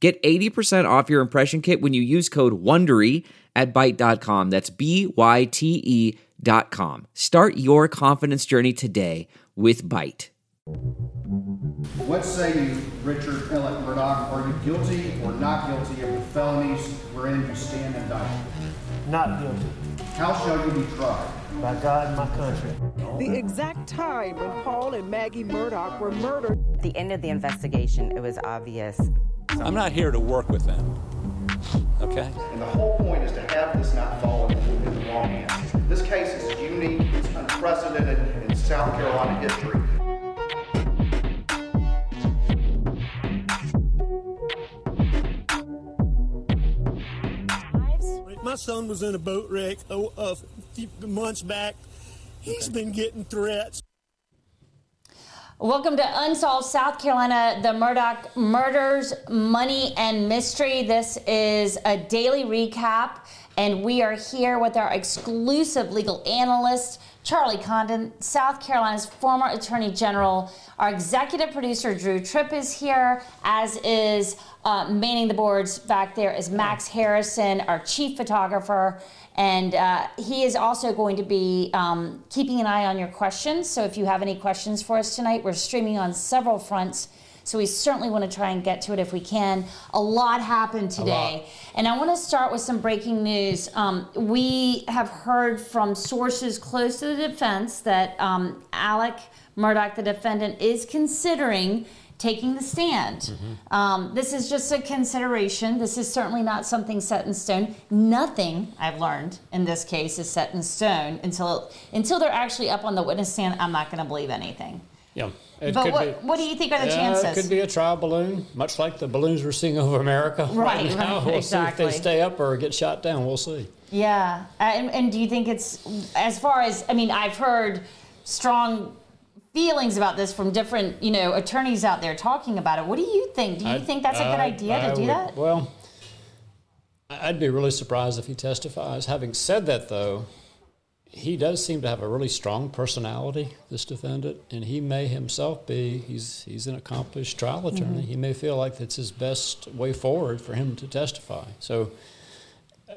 Get 80% off your impression kit when you use code WONDERY at Byte.com. That's B-Y-T-E dot com. Start your confidence journey today with Byte. What say you, Richard Ellett Murdaugh? Are you guilty or not guilty of the felonies wherein you stand indicted? Not guilty. How shall you be tried? By God and my country. The exact time when Paul and Maggie Murdaugh were murdered. At the end of the investigation, it was obvious. I'm not here to work with them. Okay? And the whole point is to have this not fall into the wrong hands. This case is unique, it's unprecedented in South Carolina history. My son was in a boat wreck a, a few months back. He's been getting threats. Welcome to Unsolved South Carolina, the Murdaugh Murders, Money, and Mystery. This is a daily recap, and we are here with our exclusive legal analyst, Charlie Condon, South Carolina's former Attorney General. Our executive producer, Drew Tripp, is here, as is uh, manning the boards back there is Max Harrison, our chief photographer. And uh, he is also going to be um, keeping an eye on your questions. So if you have any questions for us tonight, we're streaming on several fronts. So we certainly want to try and get to it if we can. A lot happened today. And I want to start with some breaking news. Um, we have heard from sources close to the defense that um, Alex Murdaugh, the defendant, is considering taking the stand. Mm-hmm. Um, this is just a consideration. This is certainly not something set in stone. Nothing I've learned in this case is set in stone until until they're actually up on the witness stand. I'm not going to believe anything. Yeah. It but what, be- what do you think are the chances? It could be a trial balloon, much like the balloons we're seeing over America Right, now. right, we'll exactly. see if they stay up or get shot down. We'll see. Yeah, and, and do you think it's as far as I mean? I've heard strong feelings about this from different you know attorneys out there talking about it. What do you think? Do you I- think that's a good I- idea I to do would- that? Well, I'd be really surprised if he testifies. Having said that, though, he does seem to have a really strong personality, this defendant, and he may himself be, he's, he's an accomplished trial attorney. Mm-hmm. He may feel like that's his best way forward for him to testify. So,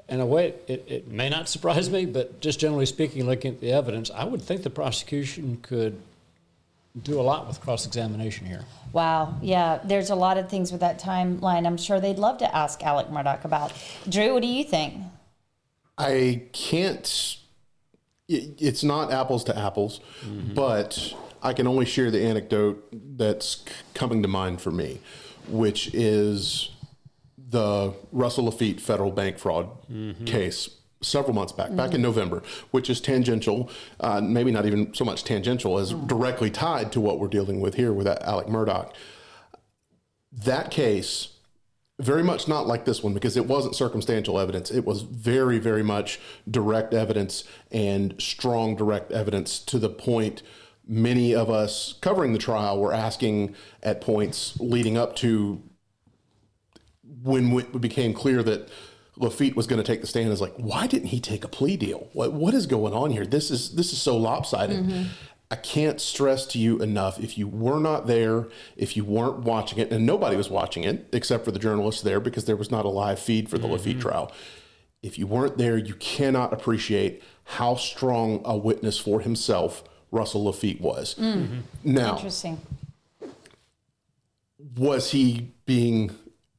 in a way, it, it may not surprise me, but just generally speaking, looking at the evidence, I would think the prosecution could do a lot with cross examination here. Wow, yeah, there's a lot of things with that timeline. I'm sure they'd love to ask Alex Murdaugh about. Drew, what do you think? I can't. it- It's not apples to apples, mm-hmm. but I can only share the anecdote that's c- coming to mind for me, which is the Russell Laffitte federal bank fraud mm-hmm. case several months back, back in November, which is tangential, uh, maybe not even so much tangential as directly tied to what we're dealing with here with Alex Murdaugh. That case very much not like this one because it wasn't circumstantial evidence. It was very, very much direct evidence and strong direct evidence to the point many of us covering the trial were asking at points leading up to when it became clear that Laffitte was going to take the stand is like, why didn't he take a plea deal? What what is going on here? This is this is so lopsided. Mm-hmm. I can't stress to you enough if you were not there, if you weren't watching it, and nobody was watching it except for the journalists there because there was not a live feed for the mm-hmm. Laffitte trial. If you weren't there, you cannot appreciate how strong a witness for himself Russell Laffitte was. Mm. Mm-hmm. Now, Interesting. was he being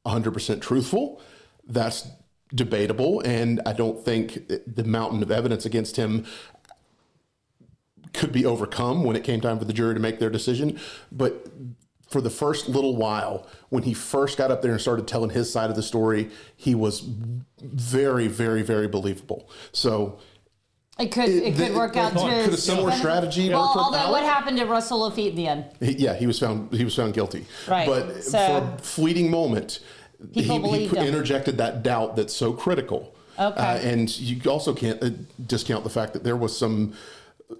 100% truthful? That's debatable. And I don't think the mountain of evidence against him could be overcome when it came time for the jury to make their decision. But for the first little while, when he first got up there and started telling his side of the story, he was very, very, very believable. So It could it, could the- work out to could his a similar benefit. strategy Well, work with although Alex? what happened to Russell Laffitte in the end? He- yeah, he was found he was found guilty. Right, But so- for a fleeting moment, People he, he believed him. interjected that doubt that's so critical. Okay. Uh, and you also can't uh, discount the fact that there was some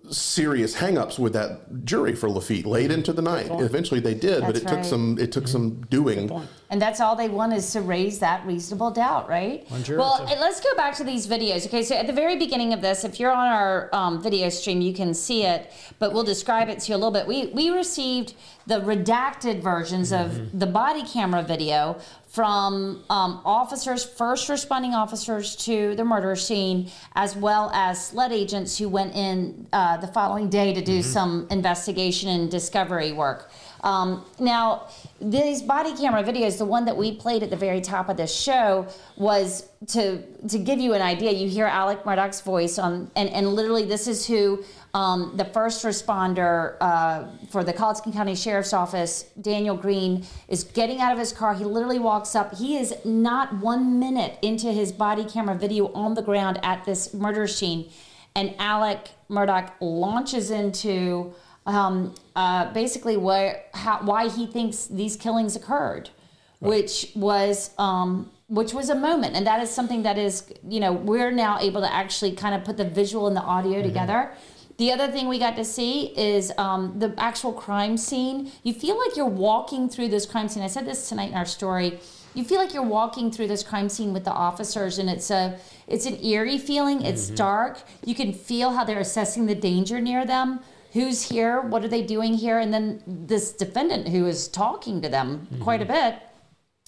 serious hangups with that jury for Laffitte late into the night. Eventually they did, but That's it took some it took some doing. And that's all they want is to raise that reasonable doubt, right? Well, juror, and let's go back to these videos. Okay, so at the very beginning of this, if you're on our um, video stream, you can see it, but we'll describe it to you a little bit. We we received the redacted versions of the body camera video from um, officers, first responding officers to the murder scene, as well as SLED agents who went in uh, the following day to do some investigation and discovery work. Um, now, these body camera videos, the one that we played at the very top of this show, was to to give you an idea. You hear Alex Murdaugh's voice on, and, and literally, this is who um, the first responder uh, for the Colleton County Sheriff's Office, Daniel Greene, is getting out of his car. He literally walks up. He is not one minute into his body camera video on the ground at this murder scene, and Alex Murdaugh launches into um, uh, basically where how, why he thinks these killings occurred, which was um, which was a moment, and that is something that is you know we're now able to actually kind of put the visual and the audio together. The other thing we got to see is um, the actual crime scene. You feel like you're walking through this crime scene. I said this tonight in our story. You feel like you're walking through this crime scene with the officers, and it's a it's an eerie feeling. It's mm-hmm. dark. You can feel how they're assessing the danger near them who's here, what are they doing here, and then this defendant who is talking to them quite a mm-hmm. bit.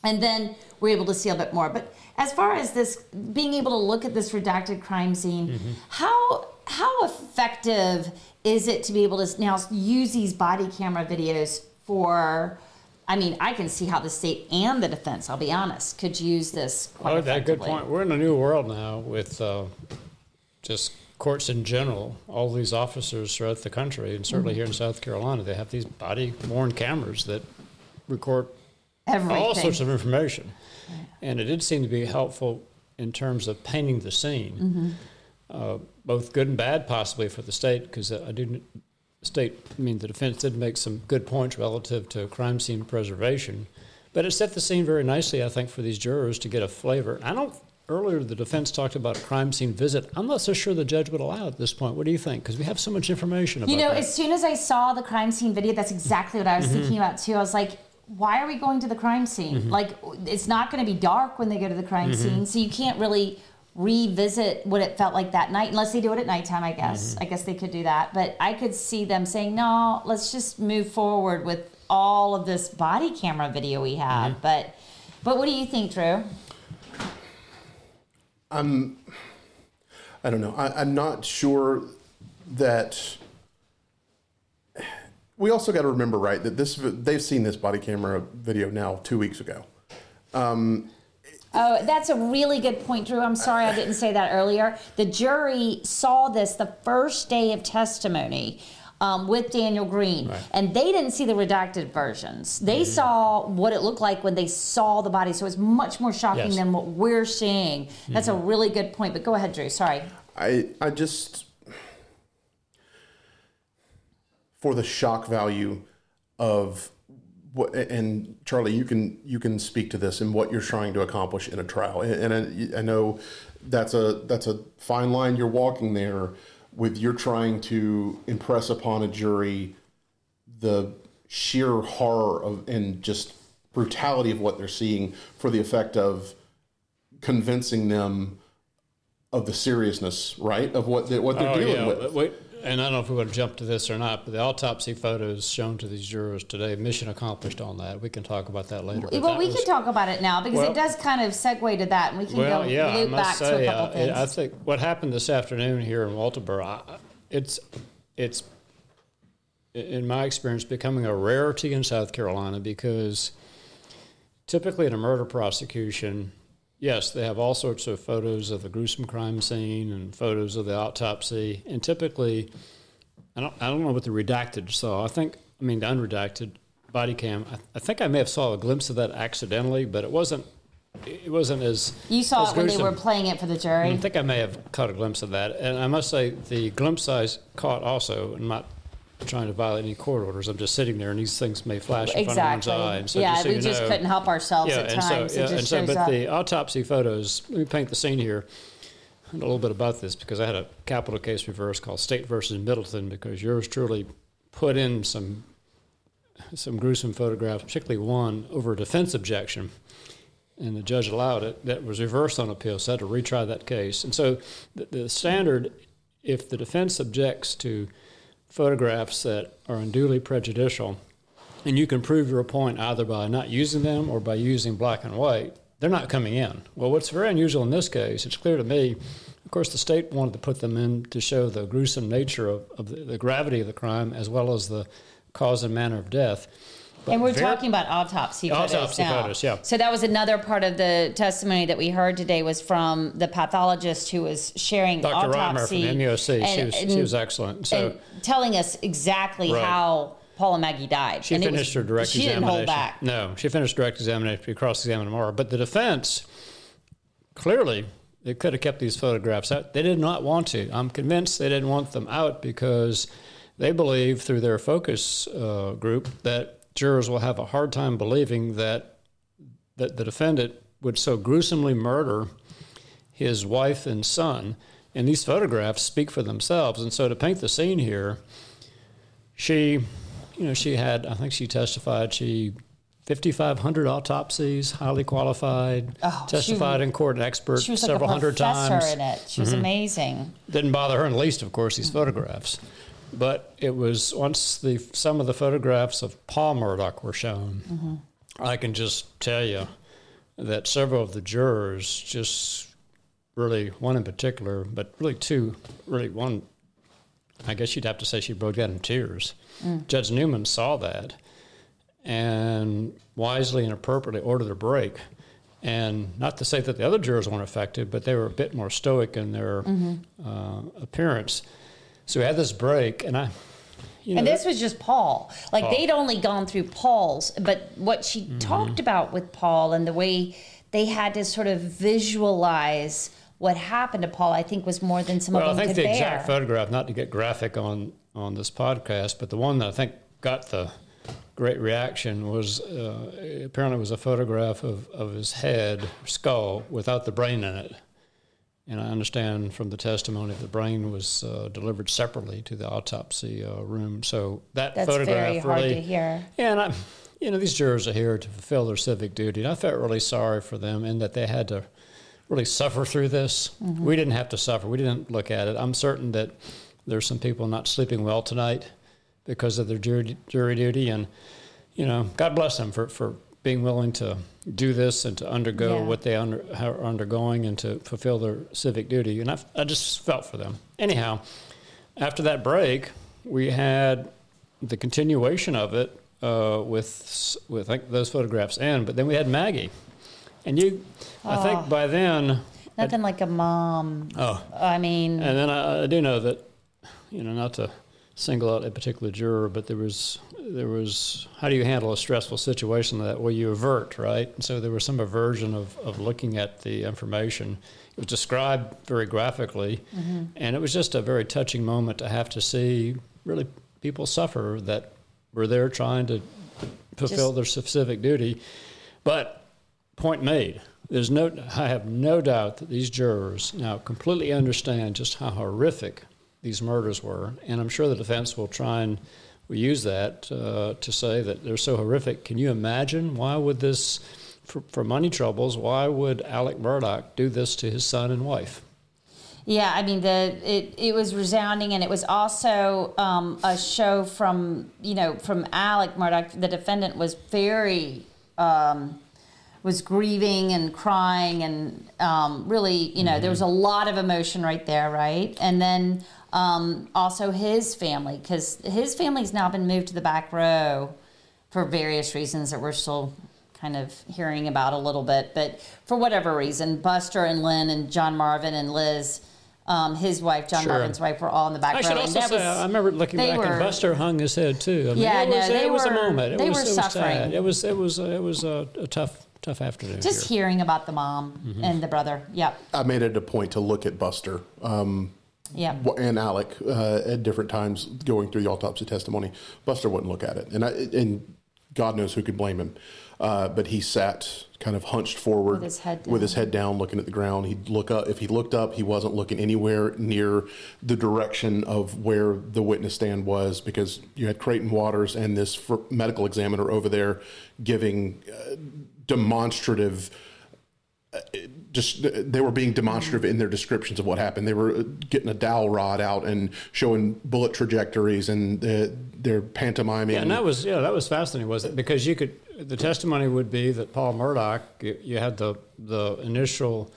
And then we're able to see a bit more. But as far as this being able to look at this redacted crime scene, mm-hmm. how how effective is it to be able to now use these body camera videos for I mean, I can see how the state and the defense, I'll be honest, could use this quite Oh, that good point. We're in a new world now with uh, just courts in general. All these officers throughout the country, and certainly Mm-hmm. here in South Carolina, they have these body-worn cameras that record Everything. all sorts of information. And it did seem to be helpful in terms of painting the scene, Mm-hmm. uh, both good and bad, possibly for the state, because I do. State, I mean, the defense did make some good points relative to crime scene preservation, but it set the scene very nicely, I think, for these jurors to get a flavor. I don't. Earlier, the defense talked about a crime scene visit. I'm not so sure the judge would allow it at this point. What do you think? Because we have so much information about You know, that. as soon as I saw the crime scene video, that's exactly what I was Mm-hmm. thinking about too. I was like, why are we going to the crime scene? Like, it's not going to be dark when they go to the crime Mm-hmm. scene, so you can't really revisit what it felt like that night unless they do it at nighttime. I guess. Mm-hmm. I guess they could do that, but I could see them saying, no, let's just move forward with all of this body camera video we have. Mm-hmm. But, but what do you think, Drew? Um I don't know. I, I'm not sure that. We also got to remember, right, that this they've seen this body camera video now two weeks ago. Oh, that's a really good point, Drew. I'm sorry I didn't say that earlier. The jury saw this the first day of testimony um, with Daniel Greene, and they didn't see the redacted versions. They saw what it looked like when they saw the body, so it's much more shocking Yes. than what we're seeing. That's a really good point. But go ahead, Drew. Sorry. I I just for the shock value of what and Charlie, you can you can speak to this and what you're trying to accomplish in a trial. And, and I, I know that's a that's a fine line you're walking there with you're trying to impress upon a jury the sheer horror of and just brutality of what they're seeing for the effect of convincing them of the seriousness, right, of what they, what they're Oh, dealing yeah. with. Wait, and I don't know if we want to jump to this or not, but the autopsy photos shown to these jurors today, mission accomplished on that. We can talk about that later. but well, that we was- can talk about it now because Well- it does kind of segue to that, and we can Well, go yeah, loop back must to a couple uh, things. I think what happened this afternoon here in Walterboro, I- it's it's in my experience becoming a rarity in South Carolina because typically in a murder prosecution, yes, they have all sorts of photos of the gruesome crime scene and photos of the autopsy, and typically, I don't I don't know what the redacted saw. I think I mean the unredacted body cam. I, I think I may have saw a glimpse of that accidentally, but it wasn't. It wasn't as you saw as it when they were playing it for the jury. I think I may have caught a glimpse of that, and I must say the glimpse I caught also, and not trying to violate any court orders. I'm just sitting there, and these things may flash in Exactly. front of one's eye. And so yeah, just so we just know- couldn't help ourselves at and times. So, yeah, and so, but up. the autopsy photos. Let me paint the scene here. And a little bit about this because I had a capital case reverse called State versus Middleton because yours truly put in some some gruesome photographs, particularly one over a defense objection, and the judge allowed it. That was reversed on appeal, so I had to retry that case. And so the, the standard, if the defense objects to photographs that are unduly prejudicial, and you can prove your point either by not using them or by using black and white, they're not coming in. Well, what's very unusual in this case, it's clear to me, of course, the state wanted to put them in to show the gruesome nature of, of the, the gravity of the crime as well as the cause and manner of death. And we're very- talking about autopsy photos Autopsy now. photos, yeah. So that was another part of the testimony that we heard today was from the pathologist who was sharing Dr. Riemer from autopsy MUSC. she, was, and- she was excellent. So and telling us exactly Right. how Paula and Maggie died. She and finished was- her direct she examination. didn't hold back. No, she finished direct examination. We cross-examined more. But the defense clearly they could have kept these photographs out. They did not want to. I'm convinced they didn't want them out because they believe through their focus uh, group that jurors will have a hard time believing that that the defendant would so gruesomely murder his wife and son. And these photographs speak for themselves. And so to paint the scene here, she, you know, she had, I think she testified, she 5,500 autopsies, highly qualified, Oh, she- testified in court, an expert She was like a hundred professor times. in it. She was Mhm. amazing. Didn't bother her in the least, of course, these photographs. But it was once the some of the photographs of Paul Murdaugh were shown, Mhm. I can just tell you that several of the jurors just really, one in particular, but really two, really one, I guess you'd have to say she broke down in tears. Mm. Judge Newman saw that and wisely and appropriately ordered a break. And not to say that the other jurors weren't affected, but they were a bit more stoic in their Mhm. uh, appearance. So we had this break, and I, you know, and this was just Paul. Like Paul. Mm-hmm. they'd only gone through Paul's, but what she talked about with Paul and the way they had to sort of visualize what happened to Paul, I think was more than some well, I of them think the bear. exact photograph, not to get graphic on on this podcast, but the one that I think got the great reaction was uh, apparently was a photograph of, of his head skull without the brain in it. And I understand from the testimony that the brain was uh, delivered separately to the autopsy uh, room. So that That's photograph very hard really, to hear. yeah, and I, you know, these jurors are here to fulfill their civic duty, and I felt really sorry for them in that they had to really suffer through this. Mhm. We didn't have to suffer. We didn't look at it. I'm certain that there's some people not sleeping well tonight because of their jury, jury duty, and you know, God bless them for for being willing to do this and to undergo Yeah. what they under, are undergoing and to fulfill their civic duty. And I, I just felt for them. Anyhow, after that break, we had the continuation of it uh, with with I think those photographs in, but then we had Maggie, and you, I Oh. think by then, Nothing like a mom. oh, I mean, and then I, I do know that, you know, not to single out a particular juror, but there was there was how do you handle a stressful situation that? Well, you avert, right? And so there was some aversion of, of looking at the information. It was described very graphically, Mhm. and it was just a very touching moment to have to see really people suffer that were there trying to fulfill Just- their specific duty. But point made. There's no. I have no doubt that these jurors now completely understand just how horrific these murders were, and I'm sure the defense will try and will use that uh, to say that they're so horrific. Can you imagine why would this, for, for money troubles, why would Alex Murdaugh do this to his son and wife? Yeah, I mean the it, it was resounding, and it was also um, a show from you know from Alex Murdaugh. The defendant was very um, was grieving and crying, and um, really you know there was a lot of emotion right there, right? And then um, also his family, because his family's now been moved to the back row for various reasons that we're still kind of hearing about a little bit. But for whatever reason, Buster and Lynn and John Marvin and Liz, um, his wife, John Sure. Marvin's wife, were all in the back I row. should also that say, was- I remember looking they back, and Buster hung his head too. I mean, Yeah, it was, no, they it was a moment. It they was, were it was suffering. sad. It was, it was, it was a, a tough, tough afternoon. Just here. hearing about the mom Mhm. and the brother. Yep. I made it a point to look at Buster. Um, Yeah. and Alex uh, at different times going through the autopsy testimony. Buster wouldn't look at it, and I, and God knows who could blame him. Uh, but he sat kind of hunched forward With his head with his down. head down, looking at the ground. He'd look up. If he looked up, he wasn't looking anywhere near the direction of where the witness stand was, because you had Creighton Waters and this fr- medical examiner over there giving uh, demonstrative just they were being demonstrative in their descriptions of what happened. They were getting a dowel rod out and showing bullet trajectories and uh, they're pantomiming. Yeah, and that was yeah, that was fascinating, was it? Because you could the testimony would be that Paul Murdaugh, you, you had the the initial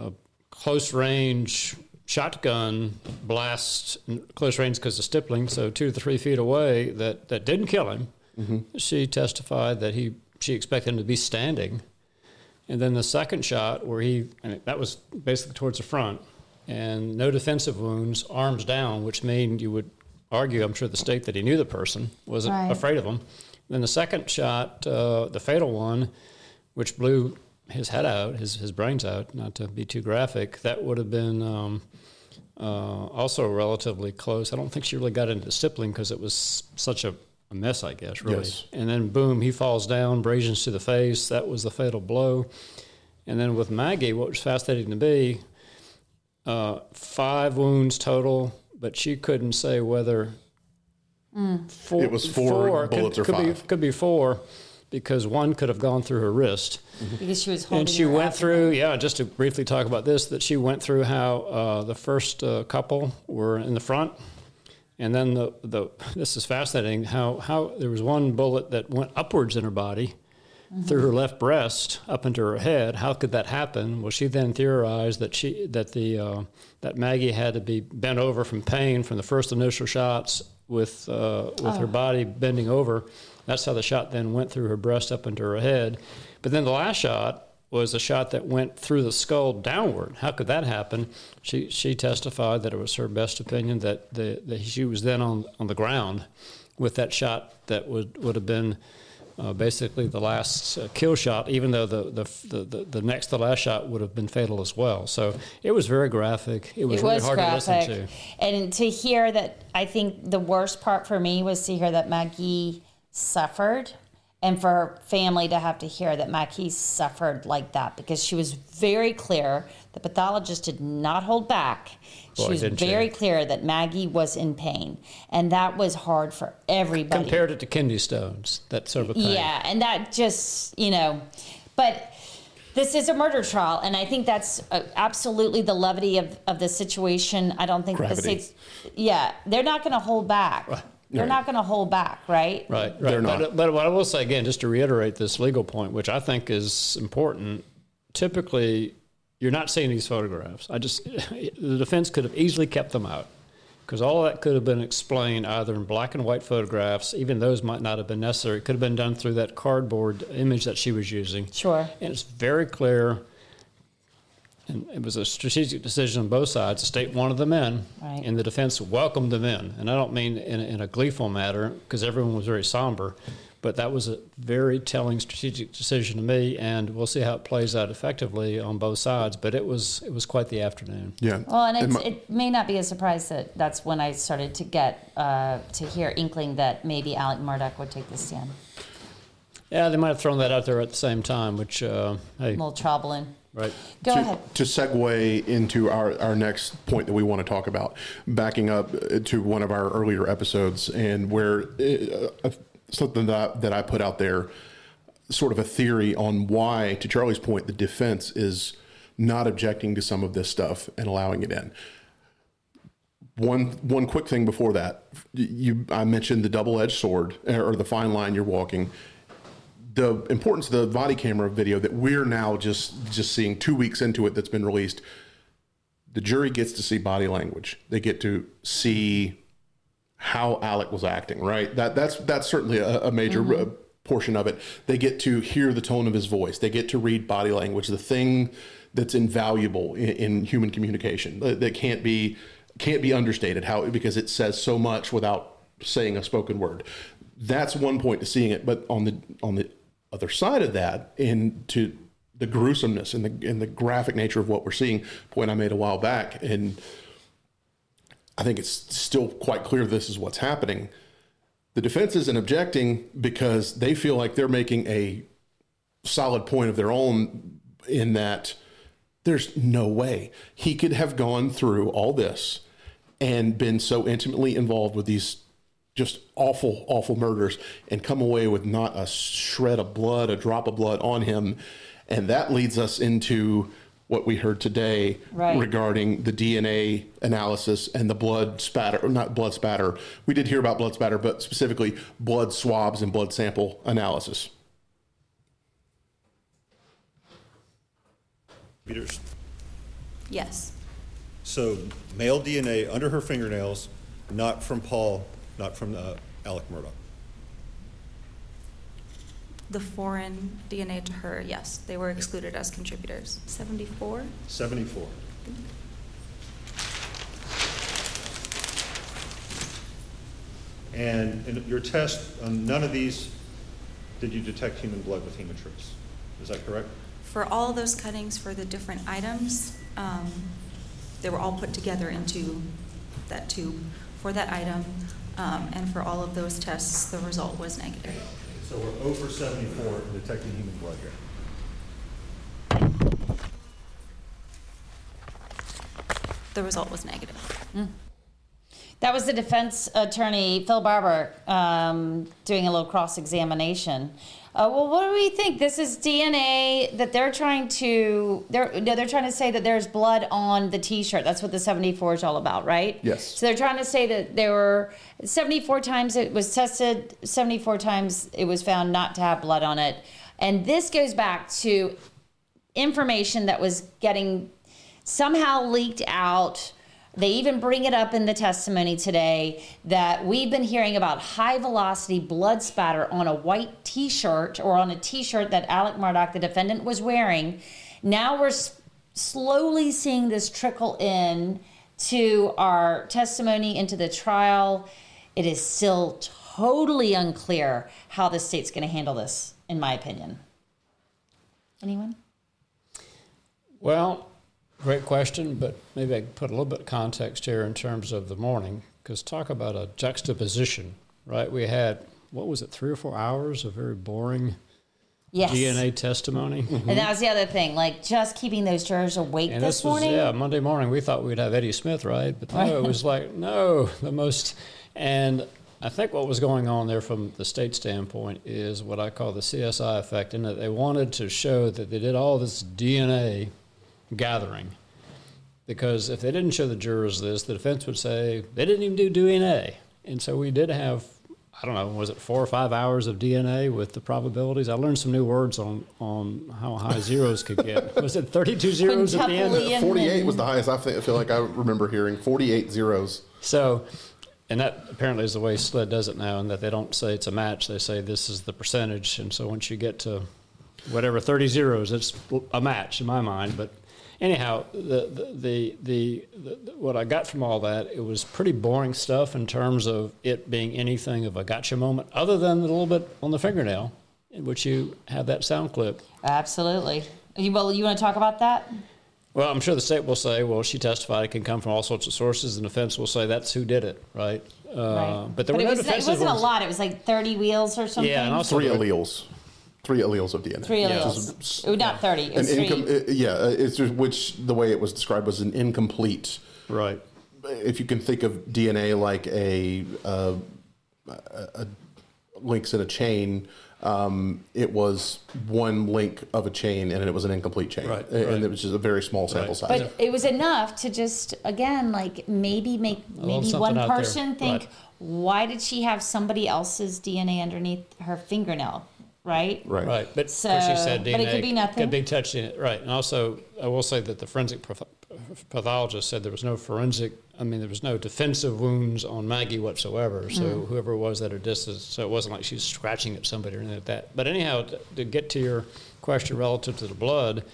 uh, close range shotgun blast, close range because of stippling, so two to three feet away, that that didn't kill him. She testified that he she expected him to be standing, and then the second shot where he and that was basically towards the front, and no defensive wounds, arms down, which mean you would argue, I'm sure, the state that he knew the person wasn't Right. afraid of him. Then the second shot, uh, the fatal one, which blew his head out, his his brains out. Not to be too graphic, that would have been. Um, uh, also relatively close. I don't think she really got into stippling because it was such a, a mess, I guess, really. Yes. And then boom, he falls down, abrasions to the face. That was the fatal blow. And then with Maggie, what was fascinating to me, uh, five wounds total, but she couldn't say whether four, It was four bullets could, or could Be, five. could be four because one could have gone through her wrist. Because she was holding And she her went abdomen. through, yeah, just to briefly talk about this, that she went through how uh, the first uh, couple were in the front. And then the, the this is fascinating how, how there was one bullet that went upwards in her body through her left breast up into her head. How could that happen? Well, she then theorized that she that the uh, that Maggie had to be bent over from pain from the first initial shots with uh, with her body bending over. That's how the shot then went through her breast up into her head. But then the last shot was a shot that went through the skull downward. How could that happen? She she testified that it was her best opinion that the that she was then on on the ground with that shot that would would have been uh, basically the last uh, kill shot, even though the, the the the next to last shot would have been fatal as well. So it was very graphic. It was It really hard graphic. to listen to. And to hear that, I think the worst part for me was to hear that Maggie suffered and for her family to have to hear that Maggie suffered like that because she was very clear. The pathologist did not hold back. She was didn't she. very clear that Maggie was in pain. And that was hard for everybody. Compared it to kidney stones, that sort of pain. Yeah, and that just, you know, but this is a murder trial, and I think that's uh, absolutely the levity of, of the situation. I don't think the state's, yeah, they're not going to hold back. They're Right. not going to hold back, right? Right, right. They're But, not. but what I will say again, just to reiterate this legal point, which I think is important, typically you're not seeing these photographs. I just, the defense could have easily kept them out because all that could have been explained either in black and white photographs, even those might not have been necessary. It could have been done through that cardboard image that she was using. Sure. And it's very clear. And it was a strategic decision on both sides. The state wanted them in, Right. and the defense welcomed them in. And I don't mean in, in a gleeful manner, because everyone was very somber, but that was a very telling strategic decision to me. And we'll see how it plays out effectively on both sides. But it was it was quite the afternoon. yeah. Well, and it's, my- it may not be a surprise that that's when I started to get uh, to hear inkling that maybe Alex Murdaugh would take the stand. Yeah, they might have thrown that out there at the same time, which uh, hey, A little troubling. Right. Go to, ahead. to segue into our, our next point that we want to talk about, backing up uh, to one of our earlier episodes, and where uh, uh, something that I, that I put out there, sort of a theory on why, to Charlie's point, the defense is not objecting to some of this stuff and allowing it in. One one quick thing before that, you I mentioned the double edged sword uh, or the fine line you're walking the importance of the body camera video that we're now just just seeing two weeks into it that's been released the jury gets to see body language. They get to see how alex was acting right? That that's that's certainly a, a major uh, portion of it. They get to hear the tone of his voice. They get to read body language the thing that's invaluable in, in human communication. That, that can't be can't be understated how because it says so much without saying a spoken word. That's one point to seeing it but on the on the other side of that into the gruesomeness and the and the graphic nature of what we're seeing point i made a while back and I think it's still quite clear this is what's happening. The defense isn't objecting because they feel like they're making a solid point of their own in that there's no way he could have gone through all this and been so intimately involved with these just awful, awful murders and come away with not a shred of blood, a drop of blood on him. And that leads us into what we heard today Right. regarding the DNA analysis and the blood spatter, not blood spatter. We did hear about blood spatter, but specifically blood swabs and blood sample analysis. Peters. Yes. So male DNA under her fingernails, not from Paul, not from uh, Alec Murdoch. The foreign DNA to her, yes, they were excluded as contributors. 74? 74. And in your test, on none of these did you detect human blood with HemaTrace. Is that correct? For all those cuttings for the different items, um, they were all put together into that tube for that item. Um, and for all of those tests, the result was negative. So we're over 74 in detecting human blood here. The result was negative. That was the defense attorney, Phil Barber, um, doing a little cross examination. Uh, well, what do we think? This is DNA that they're trying to they're they're trying to say that there's blood on the T-shirt. That's what the 74 is all about, right? Yes. So they're trying to say that there were 74 times it was tested, 74 times it was found not to have blood on it, and this goes back to information that was getting somehow leaked out. They even bring it up in the testimony today that we've been hearing about high velocity blood spatter on a white t shirt or on a t shirt that Alex Murdaugh, the defendant, was wearing. Now we're s- slowly seeing this trickle in to our testimony into the trial. It is still totally unclear how the state's going to handle this, in my opinion. Anyone? Well, great question, but maybe I can put a little bit of context here in terms of the morning, because talk about a juxtaposition, right? We had, what was it, three or four hours of very boring Yes. DNA testimony. And mm-hmm. that was the other thing, like just keeping those jurors awake And this, this was, morning. yeah, Monday morning. We thought we'd have Eddie Smith, right? But no, it was like, no, the most. And I think what was going on there from the state standpoint is what I call the CSI effect, in that they wanted to show that they did all this DNA gathering. Because if they didn't show the jurors this, the defense would say they didn't even do DNA. And so we did have, I don't know, was it four or five hours of DNA with the probabilities? I learned some new words on, on how high zeros could get. Was it 32 zeros at the end? 48 was the highest I feel like I remember hearing. 48 zeros. So, and that apparently is the way SLED does it now, and that they don't say it's a match. They say this is the percentage. And so once you get to whatever 30 zeros, it's a match in my mind. But anyhow, the, the, the, the, the, what I got from all that, it was pretty boring stuff in terms of it being anything of a gotcha moment, other than a little bit on the fingernail, in which you have that sound clip. Absolutely. You, well, you want to talk about that? Well, I'm sure the state will say, well, she testified it can come from all sorts of sources. and The defense will say that's who did it, right? Uh, right. But there were it, no was, It wasn't a lot. It was like 30 alleles or something. Yeah, and also Three alleles. Three alleles of DNA. Three Yeah. alleles. Oh, not 30. It An was three. incom- uh, yeah, uh, it's just, which the way it was described was an incomplete. Right. If you can think of DNA like a, uh, a, a links in a chain, um, it was one link of a chain and it was an incomplete chain, Right, and right. it was just a very small sample Right. size. But it was enough to just, again, like maybe make maybe one out there. person think, Right. why did she have somebody else's DNA underneath her fingernail? Right? right. Right, but So- of course she said DNA but it could be nothing. Could be touched in it, right? And also, I will say that the forensic pathologist said there was no forensic. I mean, there was no defensive wounds on Maggie whatsoever. So Mm. whoever it was at her distance, so it wasn't like she was scratching at somebody or anything like that. But anyhow, to, to get to your question relative to the blood,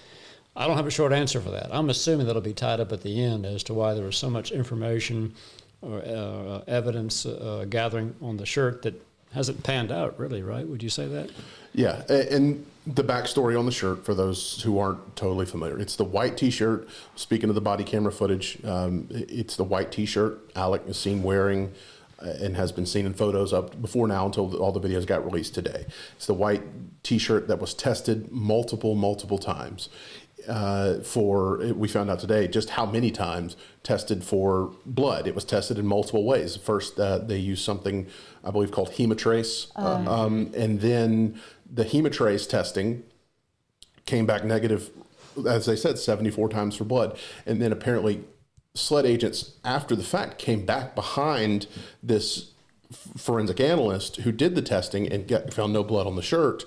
I don't have a short answer for that. I'm assuming that'll be tied up at the end as to why there was so much information or uh, evidence uh, gathering on the shirt that hasn't panned out, really, right? Would you say that? Yeah, and the backstory on the shirt for those who aren't totally familiar. It's the white T-shirt. Speaking of the body camera footage, um, it's the white T-shirt Alex is seen wearing uh, and has been seen in photos up before now until all the videos got released today. It's the white T-shirt that was tested multiple, multiple times. Uh, for we found out today just how many times tested for blood. It was tested in multiple ways. First, uh, they used something I believe called HemaTrace, uh, um, and then the HemaTrace testing came back negative, as they said, 74 times for blood. And then apparently, SLED agents after the fact came back behind this forensic analyst who did the testing and found no blood on the shirt.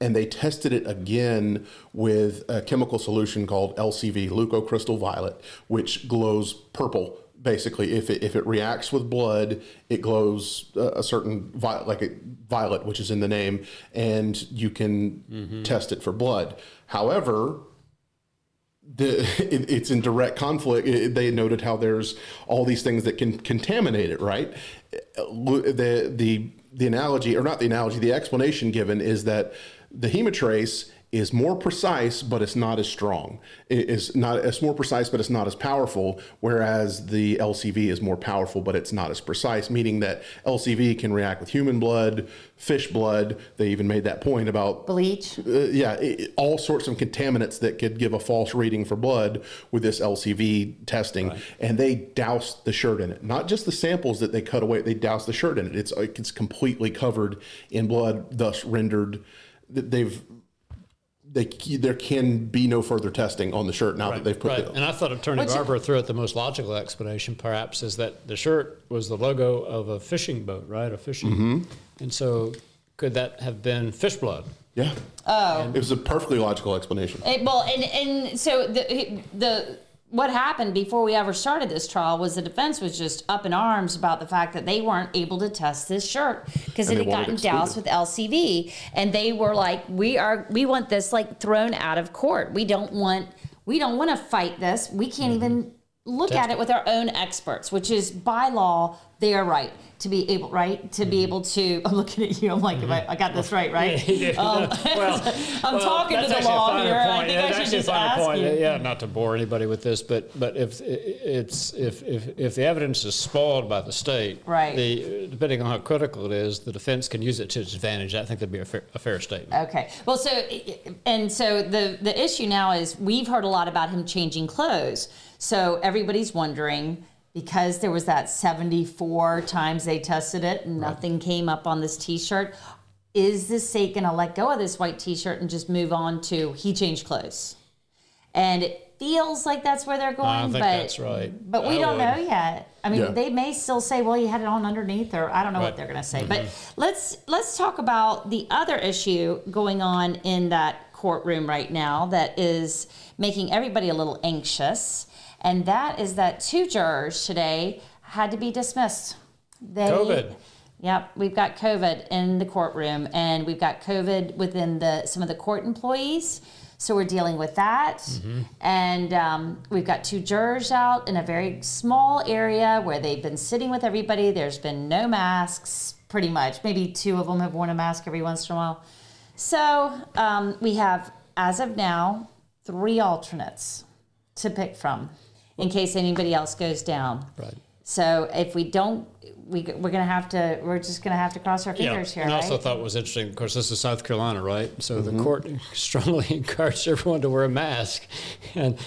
And they tested it again with a chemical solution called LCV, leucocrystal violet, which glows purple basically if it if it reacts with blood it glows a, certain violet like a violet which is in the name and you can mm-hmm. test it for blood. However the it, it's in direct conflict. It, they noted how there's all these things that can contaminate it right? The the the analogy or not the analogy the explanation given is that the HemaTrace is more precise, but it's not as strong. It is not it's more precise, but it's not as powerful. Whereas the LCV is more powerful, but it's not as precise. Meaning that LCV can react with human blood, fish blood. They even made that point about bleach. Uh, yeah, it, all sorts of contaminants that could give a false reading for blood with this LCV testing, right. and they doused the shirt in it. Not just the samples that they cut away; they doused the shirt in it. It's it's completely covered in blood, thus rendered. They've they, there can be no further testing on the shirt now right, that they've put right. it on. And I thought Attorney What's Barber it? threw out the most logical explanation, perhaps, is that the shirt was the logo of a fishing boat, right? A fishing. Mm-hmm. And so could that have been fish blood? Yeah. Oh. it was a perfectly logical explanation. It, well, and, and so the, the what happened before we ever started this trial was the defense was just up in arms about the fact that they weren't able to test this shirt because it had gotten doused with LCV, and they were like, "We are, we want this like thrown out of court. We don't want, we don't want to fight this. We can't mm-hmm. even look at it with our own experts, which is by law they are right to be able right to be mm-hmm. able to i'm looking at you i'm like mm-hmm. I, I, got this right right yeah, um, well, i'm well, talking to the law here point. i think yeah, i should just ask point. you yeah not to bore anybody with this but but if it's if if, if the evidence is spoiled by the state right the depending on how critical it is the defense can use it to its advantage i think that'd be a fair, a fair statement okay well so and so the the issue now is we've heard a lot about him changing clothes so everybody's wondering because there was that 74 times they tested it and nothing came up on this t-shirt is the state going to let go of this white t-shirt and just move on to he changed clothes? And it feels like that's where they're going I think but that's right. but we I don't would. know yet. I mean Yeah. they may still say well you had it on underneath or i don't know what they're going to say mm-hmm. but let's let's talk about the other issue going on in that courtroom right now that is making everybody a little anxious and that is that two jurors today had to be dismissed. They, COVID. Yep, we've got COVID in the courtroom, and we've got COVID within the some of the court employees. So we're dealing with that, Mm-hmm. and um, we've got two jurors out in a very small area where they've been sitting with everybody. There's been no masks, pretty much. Maybe two of them have worn a mask every once in a while. So um, we have, as of now, three alternates to pick from in case anybody else goes down. Right. So if we don't, we, we're going to have to, we're just going to have to cross our fingers yeah. here, And I right? also thought it was interesting, of course, this is South Carolina, right? So the mm-hmm. court strongly encouraged everyone to wear a mask. And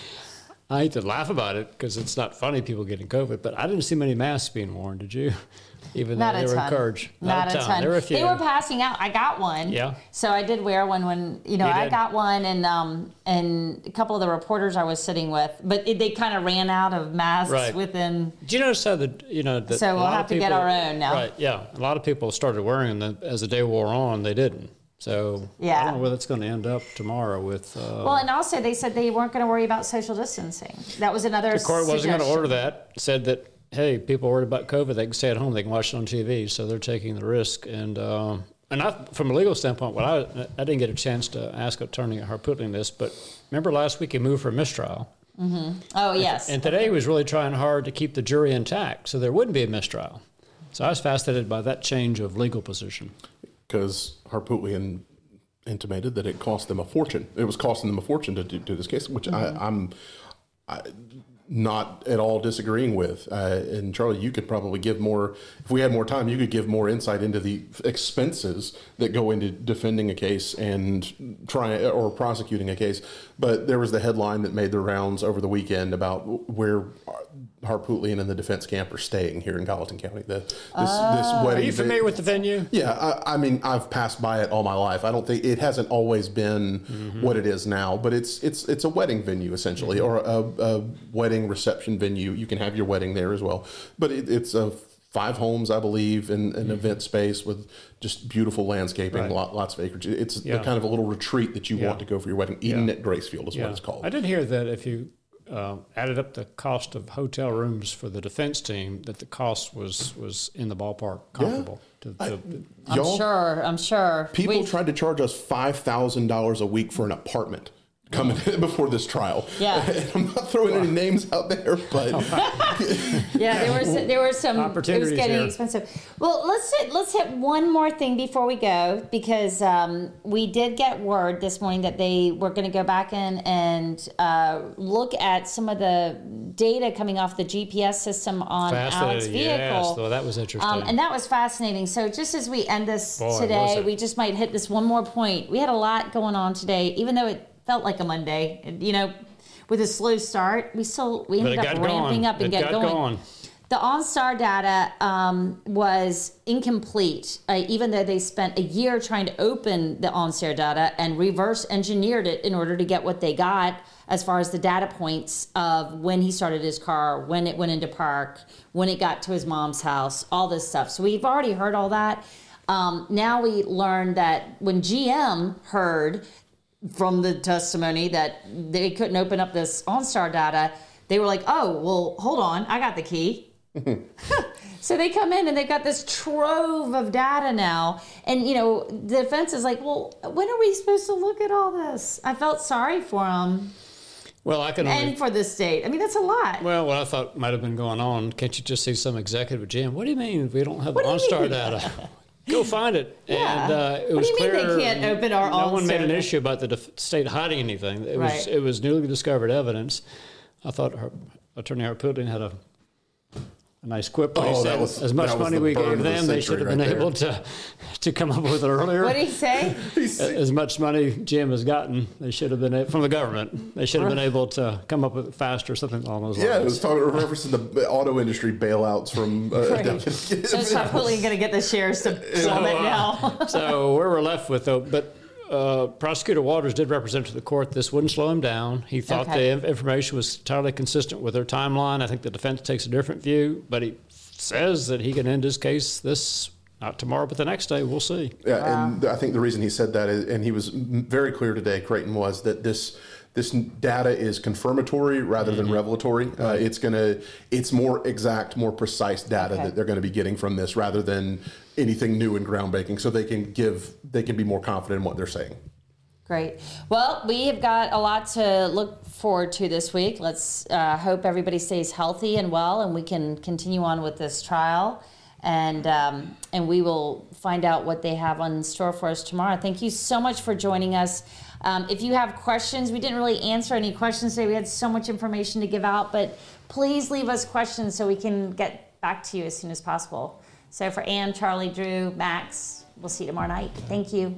I hate to laugh about it because it's not funny people getting COVID, but I didn't see many masks being worn, did you? Even Not though a they were ton. encouraged. Not, a ton. There were a few. They were passing out. I got one. Yeah. So I did wear one when you know You I got one, and um and a couple of the reporters I was sitting with, but it, they kind of ran out of masks Right. within. Do you notice how the you know that So a we'll have to get our own now. Right. Yeah. A lot of people started wearing them as the day wore on. They didn't. So yeah. I don't know where that's going to end up tomorrow with. Uh, Well, and also they said they weren't going to worry about social distancing. That was another. the court wasn't going to order that. Said that hey, people worried about COVID, they can stay at home. They can watch it on TV. So they're taking the risk. And um, and I, from a legal standpoint, what I I didn't get a chance to ask Attorney Harpootlian this, but remember last week he moved for a mistrial. Oh yes. And today he was really trying hard to keep the jury intact, so there wouldn't be a mistrial. So I was fascinated by that change of legal position. Because Harpootlian intimated that it cost them a fortune. It was costing them a fortune to do, do this case, which Mm-hmm. I, I'm I, not at all disagreeing with. Uh, and Charlie, you could probably give more, if we had more time, you could give more insight into the expenses that go into defending a case and trying or prosecuting a case. But there was the headline that made the rounds over the weekend about where Harpootlian and the defense camp are staying here in Colleton County. The, this, this Are you familiar with the venue? Yeah, I, I mean, I've passed by it all my life. I don't think it hasn't always been Mm-hmm. what it is now, but it's it's it's a wedding venue essentially, or a, a wedding reception venue. You can have your wedding there as well, but it, it's a five homes, I believe, in an event space with just beautiful landscaping, Mm-hmm. Right. lot, lots of acreage. It's Yeah. the kind of a little retreat that you Yeah. want to go for your wedding. Eden Yeah. at Gracefield is what it's called. I did hear that if you uh, added up the cost of hotel rooms for the defense team, that the cost was was in the ballpark comparable to, to I'm sure. I'm sure. People We- tried to charge us five thousand dollars a week for an apartment coming before this trial. Yeah. I'm not throwing any names out there, but yeah, there was there were some. It was Opportunities getting here. expensive. Well, let's hit, let's hit one more thing before we go because um, we did get word this morning that they were going to go back in and uh, look at some of the data coming off the GPS system on Alex's vehicle. Yes, well, that was interesting. Um, and that was fascinating. So just as we end this Boy, today, we just might hit this one more point. We had a lot going on today, even though it felt like a Monday. and, You know, with a slow start, we still we ended up ramping going. up and It get got going. going. The OnStar data um, was incomplete, uh, even though they spent a year trying to open the OnStar data and reverse engineered it in order to get what they got as far as the data points of when he started his car, when it went into park, when it got to his mom's house, all this stuff. So we've already heard all that. Um, now we learned that when GM heard from the testimony that they couldn't open up this OnStar data, they were like, oh, well, hold on, I got the key. so they come in and they've got this trove of data now. And, you know, the defense is like, well, when are we supposed to look at all this? I felt sorry for them well, I can only and for the state. I mean, that's a lot. Well, what I thought might have been going on, can't you just see some executive GM? What do you mean we don't have OnStar data? Go find it. Yeah. And uh, it What was do you mean clear. they can't open our No one made an issue about the def- state hiding anything. It Right. was it was newly discovered evidence. I thought her, Attorney Harpootlian had a, a nice quip when Oh, he said was- as much money we gave of the them, they should century have been right there. able to to come up with it earlier. What did he say? as much money GM has gotten, they should have been a- from the government. They should have been able to come up with it faster, something along those lines. yeah, it was talking referencing the auto industry bailouts from. Uh, Right. So it's probably going to get the shares to plummet now. so where we're left with though, but uh, Prosecutor Waters did represent to the court this wouldn't slow him down. He thought Okay. the information was entirely consistent with their timeline. I think the defense takes a different view, but he says that he can end his case this not tomorrow, but the next day. We'll see. Yeah, and I think the reason he said that, is, and he was very clear today, Creighton, was that this this data is confirmatory rather than revelatory. Uh, it's gonna, it's more exact, more precise data Okay. that they're going to be getting from this, rather than anything new and groundbreaking. So they can give, they can be more confident in what they're saying. Great. Well, we have got a lot to look forward to this week. Let's uh, hope everybody stays healthy and well, and we can continue on with this trial. And um, and we will find out what they have on store for us tomorrow. Thank you so much for joining us. Um, if you have questions, we didn't really answer any questions today. We had so much information to give out, but please leave us questions so we can get back to you as soon as possible. So for Anne, Charlie, Drew, Max, we'll see you tomorrow night. Thank you.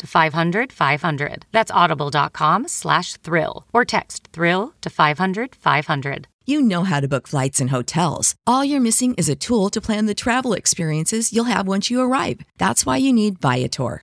to 500 500. That's audible.com slash thrill or text thrill to 500 500. You know how to book flights and hotels. All you're missing is a tool to plan the travel experiences you'll have once you arrive. That's why you need Viator.